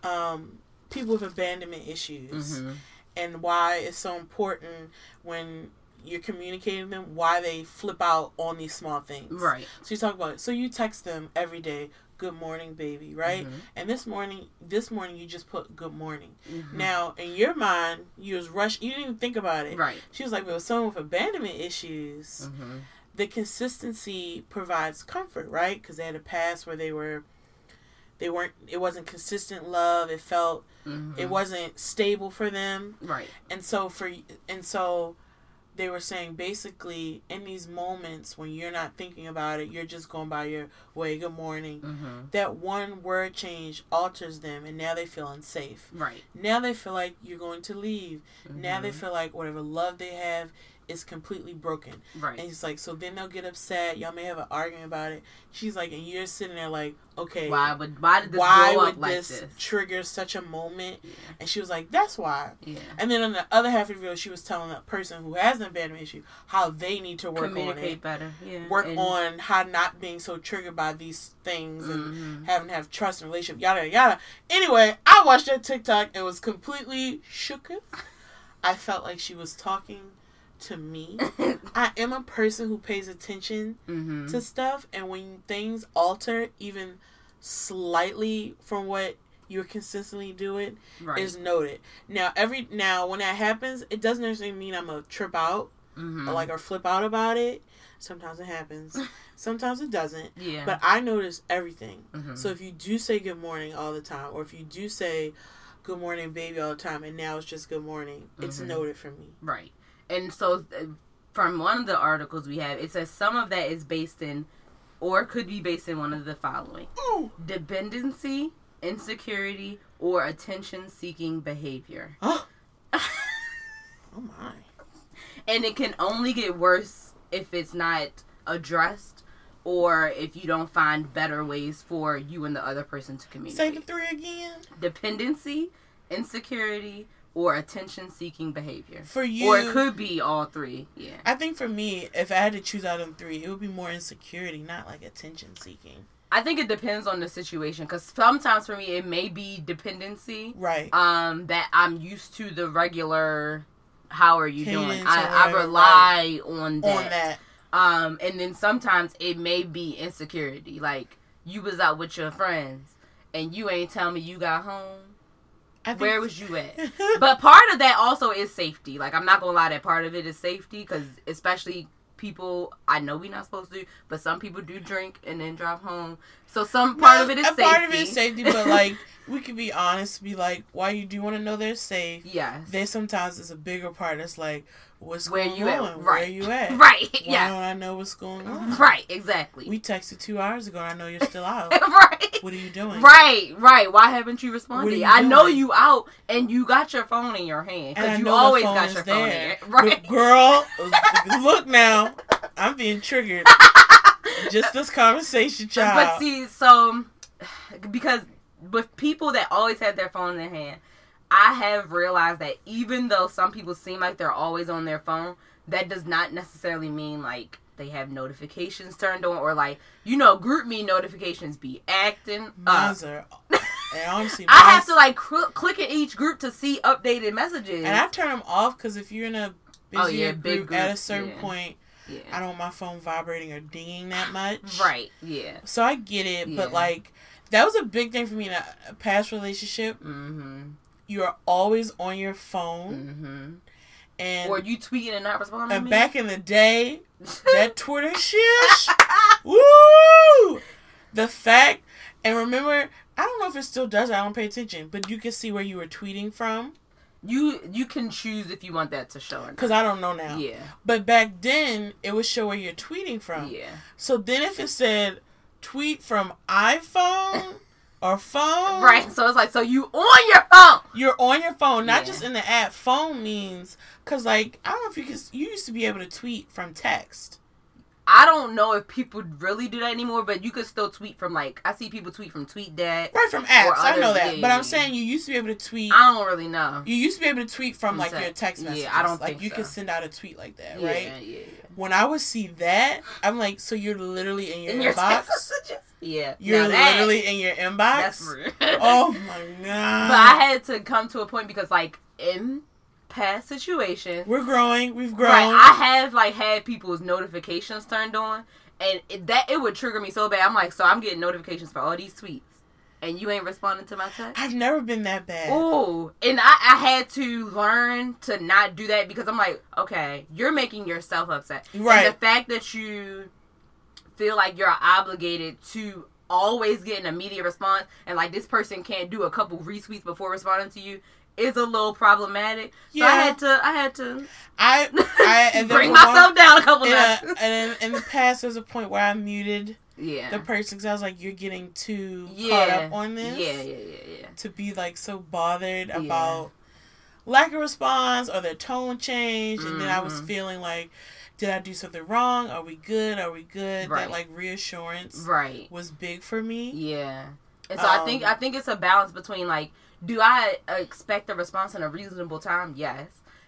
um, people with abandonment issues hmm and why it's so important when you're communicating them why they flip out on these small things. Right. So you talk about it. so you text them every day, good morning, baby, right? Mhm. And this morning, this morning you just put good morning. Mhm. Now in your mind, you was rush. You didn't even think about it. Right. She was like, but with someone with abandonment issues, hmm the consistency provides comfort, right? Because they had a past where they were, they weren't. It wasn't consistent love. It felt it wasn't stable for them, Right. and so for and so they were saying basically in these moments when you're not thinking about it, you're just going by your way. Good morning. hmm That one word change alters them, and now they feel unsafe. Right. Now they feel like you're going to leave. Now they Mhm. feel like whatever love they have is completely broken. Right. And he's like, so then they'll get upset. Y'all may have an argument about it. She's like, and you're sitting there like, okay, Why would why did this why would like this, this? trigger such a moment? Yeah. And she was like, that's why. Yeah. And then on the other half of the video, she was telling that person who has an abandonment issue how they need to work on it, better. Yeah. work And- on how not being so triggered by these things and Mhm. having to have trust in relationship, yada yada. Anyway, I watched that TikTok and was completely shooketh. I felt like she was talking to me. I am a person who pays attention Mhm. to stuff, and when things alter even slightly from what you're consistently doing, Right. is noted. Now, every now when that happens, it doesn't necessarily mean I'm gonna trip out Mhm. or like or flip out about it. Sometimes it happens. Sometimes it doesn't. yeah. But I notice everything. Mhm. So if you do say good morning all the time, or if you do say good morning, baby, all the time, and now it's just good morning, it's Mhm. noted for me. Right. And so, from one of the articles we have, it says some of that is based in, or could be based in one of the following Ooh. dependency, insecurity, or attention seeking behavior. Oh. my. And it can only get worse if it's not addressed or if you don't find better ways for you and the other person to communicate. Say the three again. Dependency, insecurity, or attention seeking behavior. For you, Or it could be all three. Yeah. I think for me, if I had to choose out of three, it would be more insecurity, not like attention seeking. I think it depends on the situation because sometimes for me it may be dependency. Right. Um, that I'm used to the regular. How are you doing? Cadence or I, I rely on that. On that. Um, and then sometimes it may be insecurity. Like you was out with your friends and you ain't tell me you got home. Where was you at? But part of that also is safety. Like I'm not gonna lie, that part of it is safety because especially people I know we're not supposed to, but some people do drink and then drive home. So some part No, of it is a safety. part of it is safety, but like we could be honest, be like, why you do want to know they're safe? yes, There sometimes is a bigger part that's like, what's Where going you at? on? Where Right. you at? right, Why yes, don't I know what's going on? right, exactly, We texted two hours ago. and I know you're still out. right. What are you doing? Right, right. Why haven't you responded? you I know you out and you got your phone in your hand because you always got your phone in there. your Right. But girl, look now. I'm being triggered. Just this conversation, child. But see, so because with people that always have their phone in their hand, I have realized that even though some people seem like they're always on their phone, that does not necessarily mean like they have notifications turned on or like you know GroupMe notifications be acting up. Are honestly, I have to like cl- click in each group to see updated messages. and I turn them off because if you're in a busy Oh, yeah, big group, at a certain yeah. point, yeah. I don't want my phone vibrating or dinging that much. Right. Yeah. So I get it, but like that was a big thing for me in a, past relationship. Mm-hmm. You're always on your phone, Mm-hmm. and Or you tweeting and not responding. and to me? back in the day, that Twitter shit, woo! The fact, and remember, I don't know if it still does. I don't pay attention, but you can see where you were tweeting from you you can choose if you want that to show or because I don't know now. Yeah. But back then, it would show where you're tweeting from. Yeah. So then, if it said tweet from iPhone or phone, Right. So it's like so you on your phone. You're on your phone, not Yeah. just in the app. Phone means because, like, I don't know if you can. You used to be able to tweet from text. I don't know if people really do that anymore, but you could still tweet from like I see people tweet from TweetDeck. Right from apps, I know that. yeah, but I'm saying you used to be able to tweet. I don't really know. You used to be able to tweet from like your text Yeah. I don't like you so. could send out a tweet like that, Yeah, right? yeah, yeah. When I would see that, I'm like, so you're literally in your In inbox. Yeah. You're that- literally in your inbox. That's rude. Oh my god! But I had to come to a point because like in past situations, We're growing. We've grown. right, I have like had people's notifications turned on, and it, that it would trigger me so bad. I'm like, so I'm getting notifications for all these tweets, and you ain't responding to my text. I've never been that bad. Oh, and I, I had to learn to not do that because I'm like, okay, you're making yourself upset. Right. And the fact that you feel like you're obligated to always get an immediate response and like this person can't do a couple retweets before responding to you is a little problematic. So I had to I had to I, I and bring was one- myself down a couple a, times. and in, in the past, there's a point where I muted yeah. the person because I was like, "You're getting too yeah. caught up on this Yeah, yeah, yeah, yeah. to be like so bothered Yeah. about lack of response or their tone change." And then I was Mhm. feeling like, "Did I do something wrong? Are we good? Are we good?" Right. That like reassurance Right. was big for me. Yeah. And so I think Um, I think it's a balance between like, do I expect a response in a reasonable time? Yes.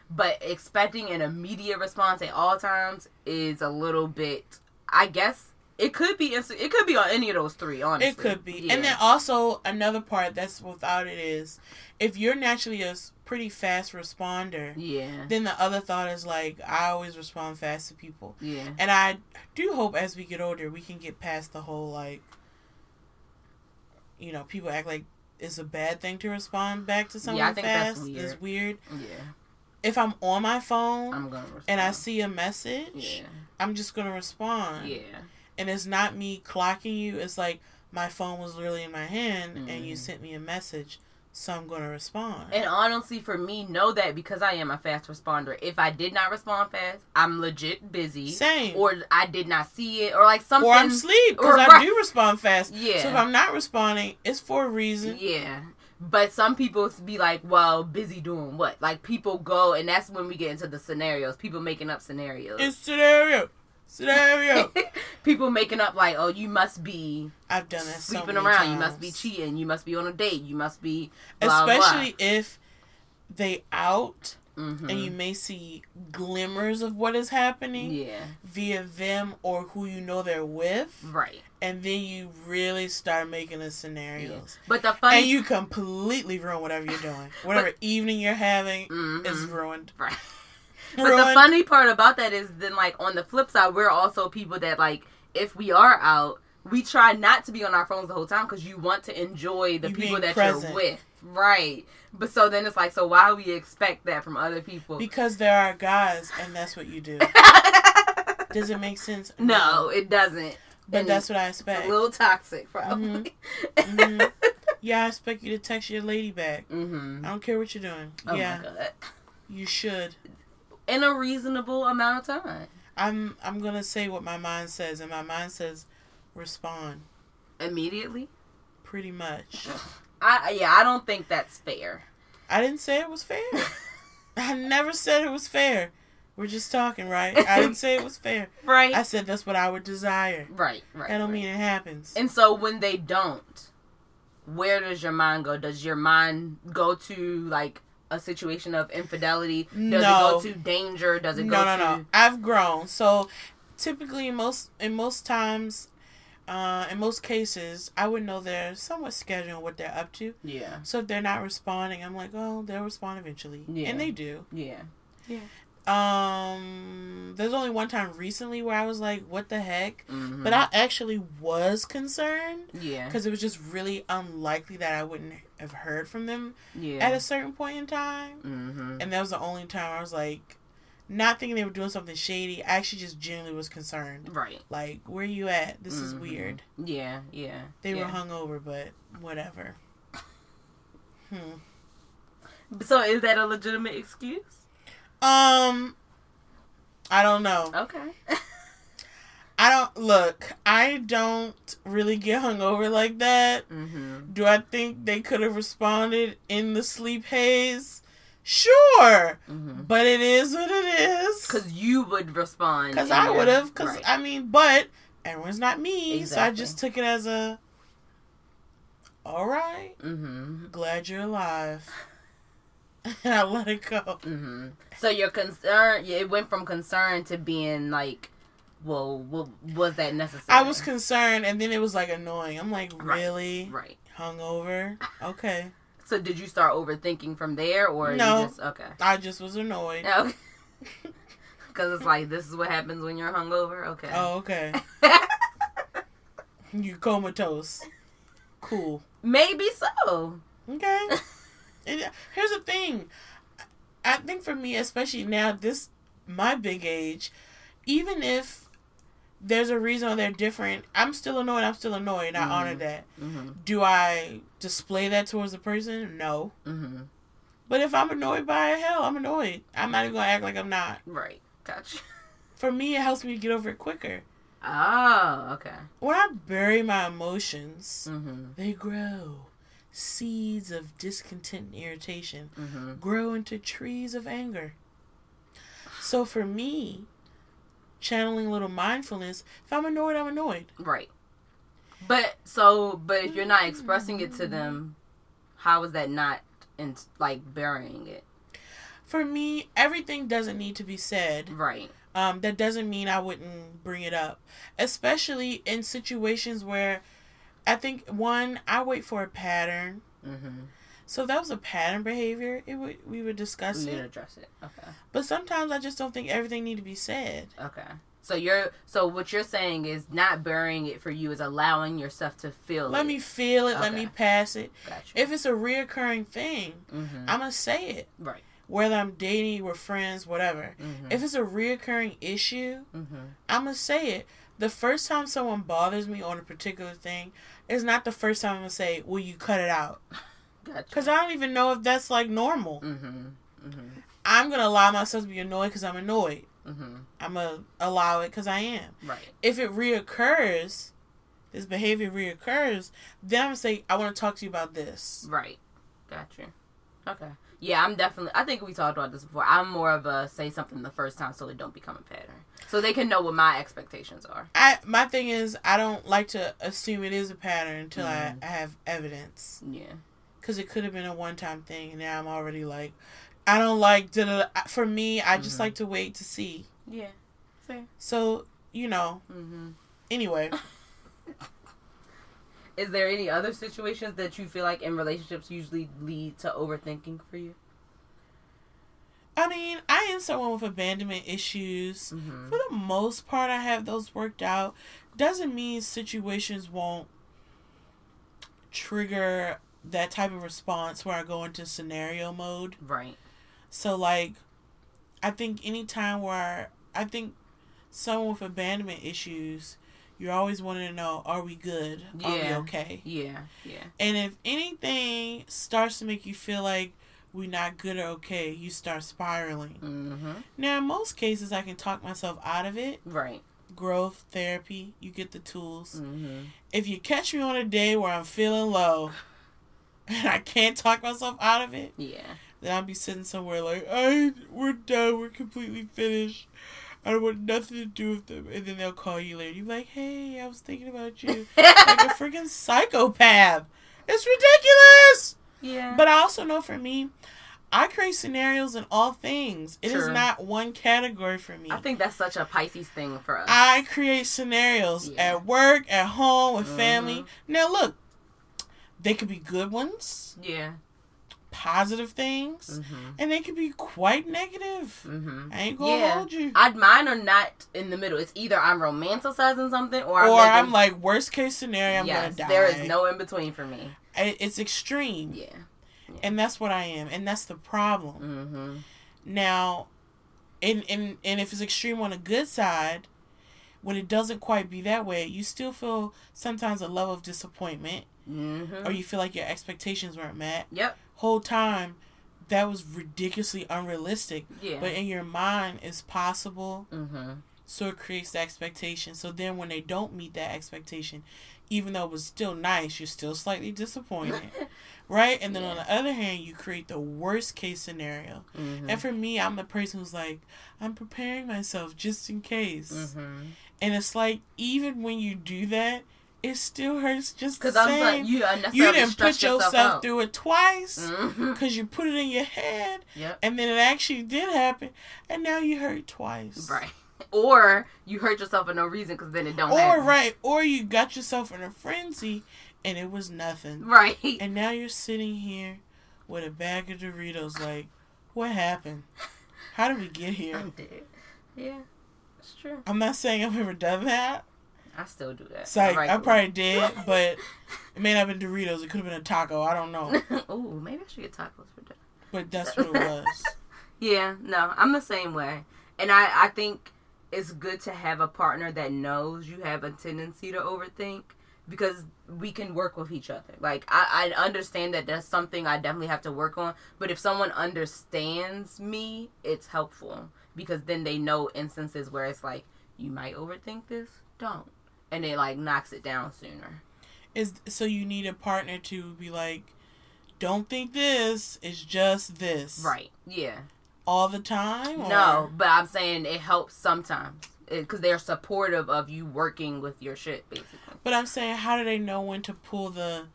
But expecting an immediate response at all times is a little bit I guess it could be it could be on any of those three, honestly. It could be. Yeah. And then also another part that's without it is if you're naturally a pretty fast responder, Yeah. then the other thought is like I always respond fast to people. Yeah. And I do hope as we get older we can get past the whole like you know, people act like it's a bad thing to respond back to someone Yeah, I think that's fast. weird. It's weird. Yeah. If I'm on my phone I'm gonna respond. and I see a message, Yeah. I'm just gonna respond. Yeah. And it's not me clocking you, it's like my phone was literally in my hand and you Mhm. sent me a message, so I'm gonna respond. And honestly, for me, know that because I am a fast responder. If I did not respond fast, I'm legit busy, Same. or I did not see it, or like something. or I'm asleep because I right. do respond fast. Yeah. So if I'm not responding, it's for a reason. Yeah. But some people be like, well, busy doing what? Like people go, and that's when we get into the scenarios. People making up scenarios. It's scenario, scenario. people making up like, oh, you must be I've done that so sleeping many around. times. You must be cheating. You must be on a date. You must be blah, blah. especially if they out Mhm. and you may see glimmers of what is happening yeah, via them or who you know they're with, right. and then you really start making the scenarios. But the funny And you completely ruin whatever you're doing. Whatever evening you're having Mhm. is ruined. Right. But the funny part about that is then like on the flip side, we're also people that like if we are out, we try not to be on our phones the whole time because you want to enjoy the You people that present. you're with. Right. But so then it's like, so why we expect that from other people? because there are guys, and that's what you do. Does it make sense? no, it doesn't. But And that's what I expect. a little toxic, probably. Mhm. Yeah, I expect you to text your lady back. hmm I don't care what you're doing. Oh yeah, my god. you should. In a reasonable amount of time. I'm I'm gonna say what my mind says, and my mind says respond. Immediately. Pretty much. I yeah, I don't think that's fair. I didn't say it was fair. I never said it was fair. We're just talking, right? I didn't say it was fair. Right. I said that's what I would desire. right. Right. That don't right. mean it happens. And so when they don't, where does your mind go? Does your mind go to like a situation of infidelity? Does No. it go to danger? Does it no, go no, to no. I've grown. So typically, most in most times, Uh, in most cases, I would know they're somewhat scheduling what they're up to. Yeah. So if they're not responding, I'm like, oh, they'll respond eventually. Yeah. And they do. Yeah. Yeah. Um, there's only one time recently where I was like, what the heck? Mm-hmm. But I actually was concerned yeah. because it was just really unlikely that I wouldn't have heard from them Yeah. at a certain point in time. mm-hmm. And that was the only time I was like, not thinking they were doing something shady. I actually just genuinely was concerned. Right. Like, where you at? This is Mhm. weird. Yeah. Yeah. They yeah. were hungover, but whatever. Hmm. So is that a legitimate excuse? Um, I don't know. Okay. I don't look. I don't really get hungover like that. mm-hmm. Do I think they could have responded in the sleep haze? Sure, Mm-hmm. but it is what it is. Because you would respond. Because I would have. Because right. I mean, but everyone's not me, so I just took it as a. All right, Mm-hmm. glad you're alive, and I let it go. Mm-hmm. So your concern, it went from concern to being like, well, wa- was that necessary? I was concerned, and then it was like annoying. I'm like, Right. really right. hungover? Okay, So did you start overthinking from there, or No. just okay? I just was annoyed. Okay. Because it's like this is what happens when you're hungover. Okay. Oh, okay. You comatose. Cool. Maybe so. Okay. And uh, here's the thing. I think for me, especially now, this my big age, even if there's a reason they're different, I'm still annoyed. I'm still annoyed. I Mhm. honor that. Mm-hmm. Do I display that towards the person? No. Mm-hmm. But if I'm annoyed by it, hell, I'm annoyed. I'm not even gonna act like I'm not. Right. Gotcha. For me, it helps me get over it quicker. Oh, okay. When I bury my emotions, Mm-hmm. they grow. Seeds of discontent and irritation Mm-hmm. grow into trees of anger. So for me, channeling a little mindfulness, if I'm annoyed, I'm annoyed. Right. But so, but if you're not expressing it to them, how is that not in like burying it? For me, everything doesn't need to be said. Right. Um, that doesn't mean I wouldn't bring it up, especially in situations where I think one, I wait for a pattern. Mm-hmm. So that was a pattern behavior, it would we would discuss We it. address it. Okay. But sometimes I just don't think everything need to be said. Okay. So you're so what you're saying is not burying it for you is allowing yourself to feel Let it. me feel it. Let me pass it. Gotcha. If it's a reoccurring thing, mm-hmm. I'm gonna say it. right. Whether I'm dating, we're friends, whatever. Mm-hmm. If it's a reoccurring issue, mm-hmm. I'm gonna say it. The first time someone bothers me on a particular thing is not the first time I'm gonna say, "Will you cut it out?" Gotcha. Because I don't even know if that's like normal. Mm-hmm. Mm-hmm. I'm gonna allow myself to be annoyed because I'm annoyed. Mm-hmm. I'm gonna allow it because I am. Right. If it reoccurs, this behavior reoccurs, then I'm gonna say, "I want to talk to you about this." Right. Gotcha. Okay. Yeah, I'm definitely. I think we talked about this before. I'm more of a say something the first time so it don't become a pattern, so they can know what my expectations are. I my thing is I don't like to assume it is a pattern until Mhm. I, I have evidence Yeah. Because it could have been a one time thing and now I'm already like I don't like da for me I just Mhm. like to wait to see Yeah. Fair. so you know Mm-hmm. anyway Is there any other situations that you feel like in relationships usually lead to overthinking for you? I mean I am someone with abandonment issues Mm-hmm. for the most part I have those worked out doesn't mean situations won't trigger that type of response where I go into scenario mode Right. So like, I think anytime where I think someone with abandonment issues, you're always wanting to know, are we good? Are we okay? Yeah. Yeah. And if anything starts to make you feel like we're not good or okay, you start spiraling. Mm-hmm. Now, in most cases, I can talk myself out of it. Right. Growth therapy, you get the tools. Mm-hmm. If you catch me on a day where I'm feeling low and I can't talk myself out of it, Yeah. then I'll be sitting somewhere like, I we're done, we're completely finished. I don't want nothing to do with them. And then they'll call you later. You're like, hey, I was thinking about you. like a freaking psychopath. It's ridiculous. yeah. But I also know for me, I create scenarios in all things. It is True. not one category for me. I think that's such a Pisces thing for us. I create scenarios Yeah. at work, at home, with Mhm. family. Now, look, they could be good ones, yeah. positive things, Mm-hmm. and they could be quite negative. Mm-hmm. I ain't gonna Yeah. hold you. I'd mine are not in the middle. It's either I'm romanticizing something or I'm, or making- I'm like, worst case scenario, I'm yes, gonna die. there is no in between for me. It's extreme, Yeah. and that's what I am, and that's the problem. Mm-hmm. Now, and and and if it's extreme on the good side, when it doesn't quite be that way, you still feel sometimes a level of disappointment, Mm-hmm. or you feel like your expectations weren't met. Yep. Whole time, that was ridiculously unrealistic, Yeah. but in your mind, it's possible. mm-hmm. So it creates the expectation. So then, when they don't meet that expectation, even though it was still nice, you're still slightly disappointed, right? And then on the other hand, you create the worst case scenario. mm-hmm. And for me, I'm the person who's like, I'm preparing myself just in case. mm-hmm. And it's like, even when you do that, it still hurts just the same. like, you you didn't put yourself out. through it twice Mm-hmm. because you put it in your head, Yep. and then it actually did happen, and now you hurt twice. Right. Or you hurt yourself for no reason because then it don't Or happen. right, or you got yourself in a frenzy, and it was nothing. Right. And now you're sitting here with a bag of Doritos, like, what happened? How did we get here? I'm dead. Yeah. I'm not saying I've ever done that. I still do that. It's like I probably did, but it may not have been Doritos. It could have been a taco. I don't know, oh, maybe I should get tacos for dinner. but that's what it was. Yeah, no, I'm the same way. And I, I think it's good to have a partner that knows you have a tendency to overthink because we can work with each other. Like, I, I understand that that's something I definitely have to work on. But if someone understands me, it's helpful because then they know instances where it's like, you might overthink this, don't. And it, like, knocks it down sooner. Is so you need a partner to be like, don't think this. It's just this. Right. Yeah. All the time. or- No, but I'm saying it helps sometimes because they're supportive of you working with your shit, basically. But I'm saying, how do they know when to pull the?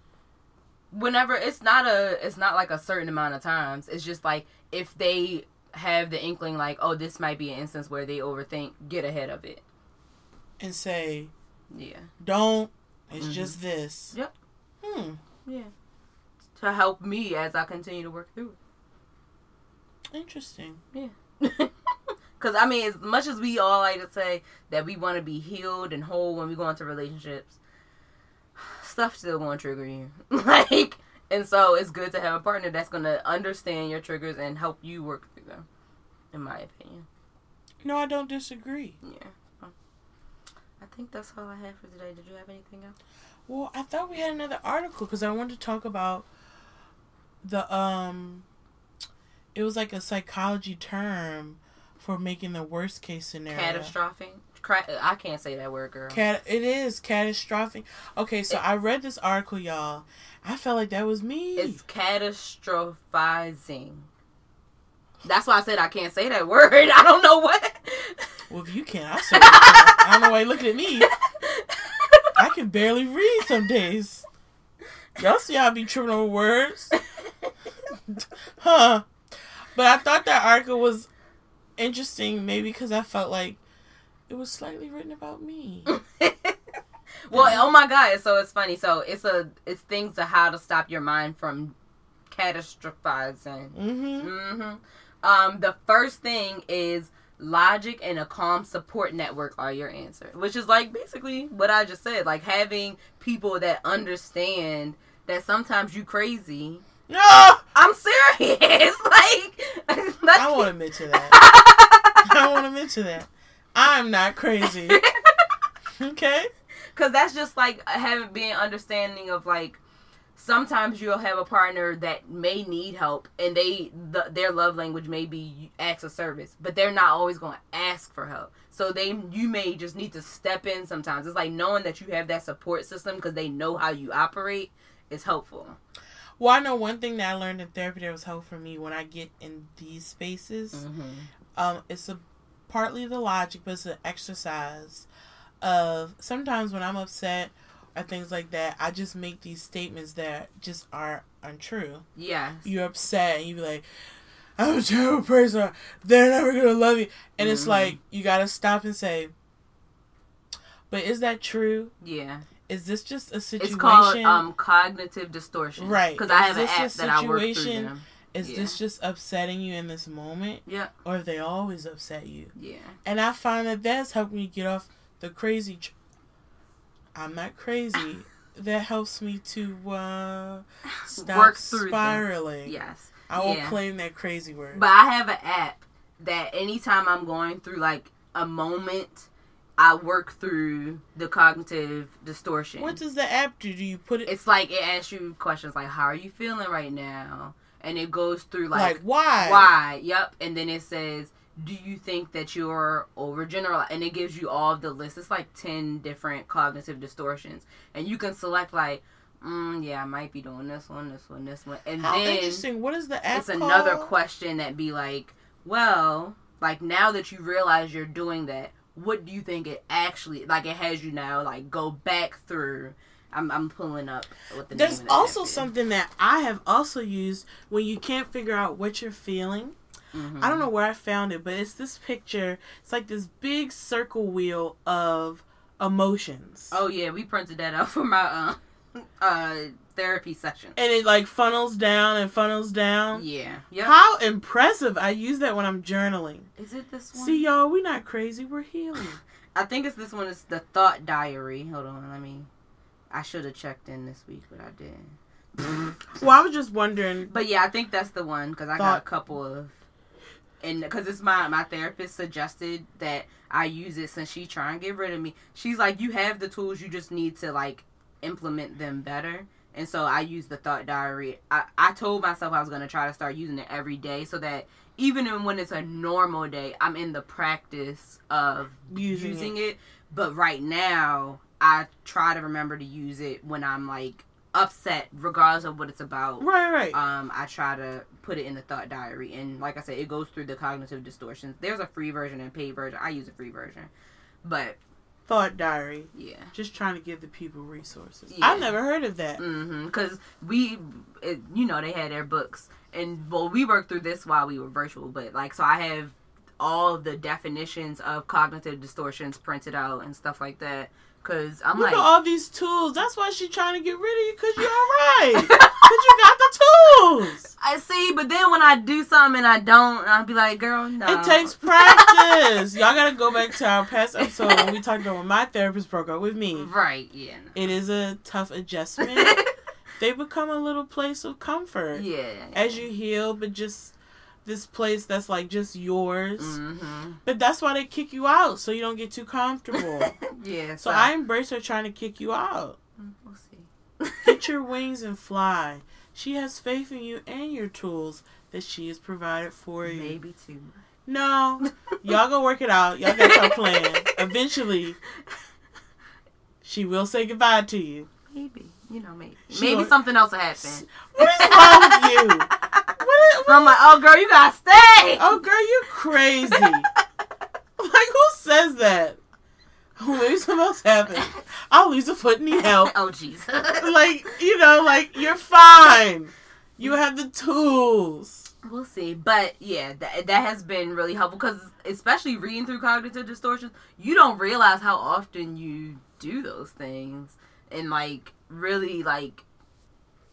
Whenever it's not a, it's not like a certain amount of times. It's just like if they have the inkling, like, oh, this might be an instance where they overthink, get ahead of it. and say, Yeah. don't. It's Mhm. just this. Yep. Hmm. Yeah. To help me as I continue to work through Interesting. it. Because I mean, as much as we all like to say that we want to be healed and whole when we go into relationships, stuff still going to trigger you. like, and so it's good to have a partner that's going to understand your triggers and help you work through them. In my opinion, No, I don't disagree. yeah. I think that's all I have for today. Did you have anything else? Well, I thought we had another article because I wanted to talk about the um. It was like a psychology term for making the worst case scenario. Catastrophic. I can't say that word, girl. Cat. It is catastrophic. Okay, so It- I read this article, y'all. I felt like that was me. It's catastrophizing. That's why I said I can't say that word. I don't know what. well, if you can't, I say. I don't know why you looking at me. I can barely read some days. Y'all see how I be tripping over words, huh? But I thought that article was interesting, maybe because I felt like it was slightly written about me. well, oh my god! So it's funny. So it's a it's things to how to stop your mind from catastrophizing. Mm-hmm. hmm Um, the first thing is logic and a calm support network are your answer, which is like basically what I just said. Like having people that understand that sometimes you crazy. No, I'm serious. like I admit to mention that. I admit to mention that. I'm not crazy. Okay. Cause that's just like having being understanding of like sometimes you'll have a partner that may need help and they the, their love language may be acts of service, but they're not always going to ask for help. So they you may just need to step in sometimes. It's like knowing that you have that support system because they know how you operate is helpful. Well, I know one thing that I learned in therapy that was helpful for me when I get in these spaces. Mm-hmm. Um, it's a partly the logic, but it's an exercise of sometimes when I'm upset or things like that, I just make these statements that just are untrue. Yeah. You're upset and you be like, I'm a terrible person. They're never gonna love you. And it's Mhm. like you gotta stop and say, but is that true? Yeah. Is this just a situation? It's called um cognitive distortion. Right. Because I have an app that I work through situation- them. is yeah. this just upsetting you in this moment, Yeah. or they always upset you? Yeah. And I find that that's helped me get off the crazy. Tr- I'm not crazy. that helps me to uh, stop Work through them. spiraling. Yes. I won't Yeah. claim that crazy word. But I have an app that anytime I'm going through like a moment, I work through the cognitive distortion. what does the app do? Do you put it it's like it asks you questions like, "How are you feeling right now?" And it goes through like, like, why? why? Yep. And then it says, "Do you think that you're overgeneral?" And it gives you all of the list. It's like ten different cognitive distortions, and you can select like, mm, "Yeah, I might be doing this one, this one, this one," and How then interesting. What is the app it's another question that be like, well, like now that you realize you're doing that, what do you think it actually like? It has you now like go back through. I'm I'm pulling up what the name There's also something that I have also used when you can't figure out what you're feeling. Mhm. I don't know where I found it, but it's this picture. It's like this big circle wheel of emotions. Oh yeah, we printed that out for my uh, uh therapy session. And it like funnels down and funnels down. Yeah. Yep. How impressive. I use that when I'm journaling. Is it this one? See y'all, we're not crazy, we're healing. I think it's this one. It's the thought diary. Hold on, let me. I should have checked in this week, but I didn't. well, I was just wondering But yeah, I think that's the one because I got a couple of, and because it's my my therapist suggested that I use it since she trying to get rid of me. She's like, you have the tools, you just need to like implement them better. And so I use the thought diary. I, I told myself I was gonna try to start using it every day so that even when it's a normal day, I'm in the practice of using, using it. it. But right now, I try to remember to use it when I'm like upset, regardless of what it's about Right, right. um, I try to put it in the thought diary, and like I said, it goes through the cognitive distortions. There's a free version and paid version. I use a free version, but Thought diary. yeah, Just trying to give the people resources. Yeah. I've never heard of that. mm-hmm. Because we, it, you know, they had their books, and well, we worked through this while we were virtual, but like, so I have all the definitions of cognitive distortions printed out and stuff like that. Cause I'm Look like, at all these tools. That's why she's trying to get rid of you because you're alright. Because you got the tools. I see, but then when I do something and I don't, I'll be like, girl, no. It takes practice. Y'all gotta go back to our past episode when we talked about when my therapist broke up with me. right, yeah. It is a tough adjustment. they become a little place of comfort yeah. as you heal, but just this place that's like just yours. Mm-hmm. But that's why they kick you out so you don't get too comfortable. yeah. so I embrace her trying to kick you out. We'll. Get your wings and fly. She has faith in you and your tools that she has provided for you. Maybe too much. No, y'all go work it out. Y'all got your plan. Eventually, she will say goodbye to you. Maybe. You know, maybe. She maybe gonna- something else will happen. What is wrong with you? What is, I'm like, oh, girl, you gotta stay. oh, girl, you're crazy. like, who says that? Maybe something else happened. I'll lose a foot and need help. oh, jeez. Like, you know, like, you're fine. You have the tools. We'll see, but yeah, that that has been really helpful because especially reading through cognitive distortions, you don't realize how often you do those things and like really like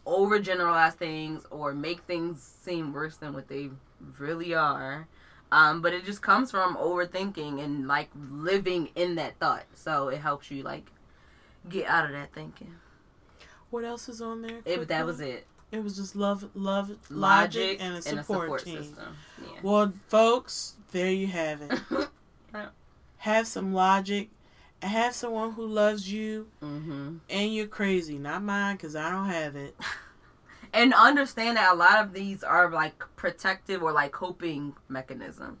overgeneralize things or make things seem worse than what they really are. Um, but it just comes from overthinking and like living in that thought, so it helps you like get out of that thinking. What else is on there? It, that was it. It was just love, love, logic, and a support, team. system. Yeah. Well, folks, there you have it. Have some logic, have someone who loves you, mm-hmm. and you're crazy. Not mine, because I don't have it. and understand that a lot of these are like protective or like coping mechanisms.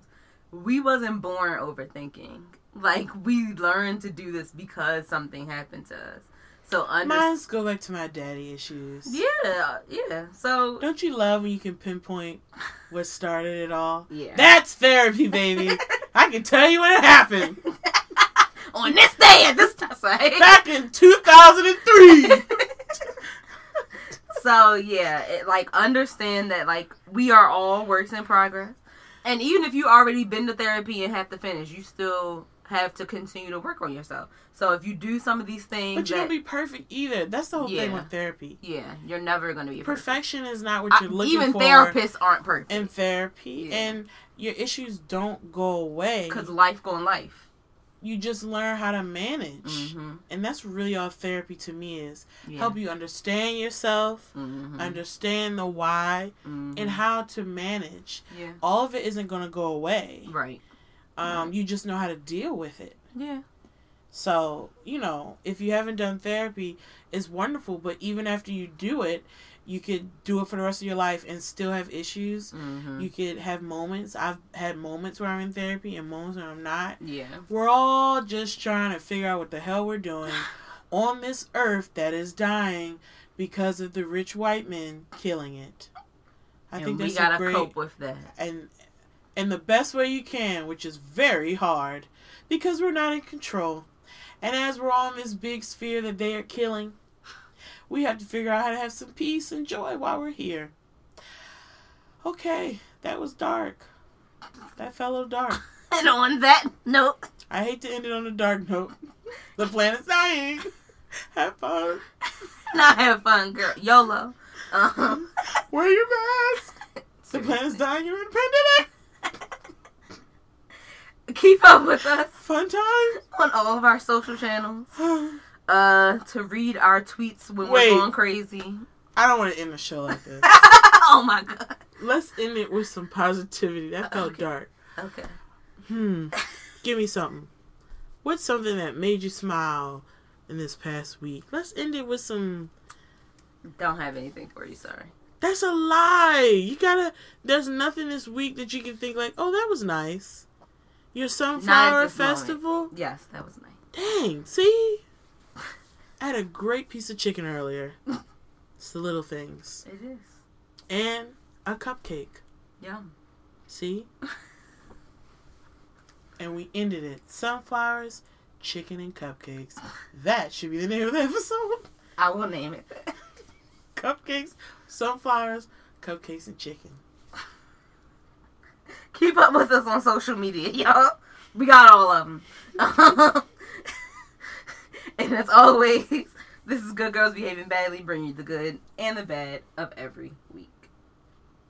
We wasn't born overthinking. Like we learned to do this because something happened to us. So under Mine's go back to my daddy issues. yeah, yeah. So Don't you love when you can pinpoint what started it all? yeah. That's therapy, baby. I can tell you when it happened. On this day at this time? Back in 2003. So yeah, it, like understand that like we are all works in progress. And even if you already been to therapy and have to finish, you still have to continue to work on yourself. So if you do some of these things, but you don't be perfect either. That's the whole thing with therapy. yeah, you're never gonna be perfect. Perfection is not what you're looking even for. Even therapists aren't perfect in therapy, Yeah. and your issues don't go away. because life going life. You just learn how to manage, hmm and that's really all therapy to me is. Yeah. Help you understand yourself, hmm understand the why, hmm and how to manage. yeah, All of it isn't going to go away. right. Um, you just know how to deal with it. Yeah, So, you know, if you haven't done therapy, it's wonderful, but even after you do it, you could do it for the rest of your life and still have issues. hmm You could have moments. I've had moments where I'm in therapy and moments where I'm not. yeah. We're all just trying to figure out what the hell we're doing on this earth that is dying because of the rich white men killing it. I and think we gotta great cope with that. and in the best way you can, which is very hard because we're not in control. And as we're on this big sphere that they are killing, we have to figure out how to have some peace and joy while we're here. Okay, that was dark. That fellow dark. And on that note, I hate to end it on a dark note. The planet's dying. Have fun. not have fun, girl. YOLO. Um, Wear your mask. The planet's dying. You're in a pandemic. keep up with us Fun time. on all of our social channels. Uh, to read our tweets when Wait. we're going crazy. I don't want to end the show like this. oh my god. Let's end it with some positivity. That felt Okay. dark. Okay. Hmm. Give me something. What's something that made you smile in this past week? Let's end it with some. Don't have anything for you. Sorry. That's a lie. You gotta. There's nothing this week that you can think like, oh, that was nice. Your sunflower this moment. festival. Yes, that was nice. Dang. See. I had a great piece of chicken earlier. It's the little things. It is. And a cupcake. Yum. See? and we ended it. Sunflowers, chicken, and cupcakes. That should be the name of the episode. I will name it. that. Cupcakes, sunflowers, cupcakes, and chicken. Keep up with us on social media, y'all. We got all of them. and as always, this is Good Girls Behaving Badly, bringing you the good and the bad of every week.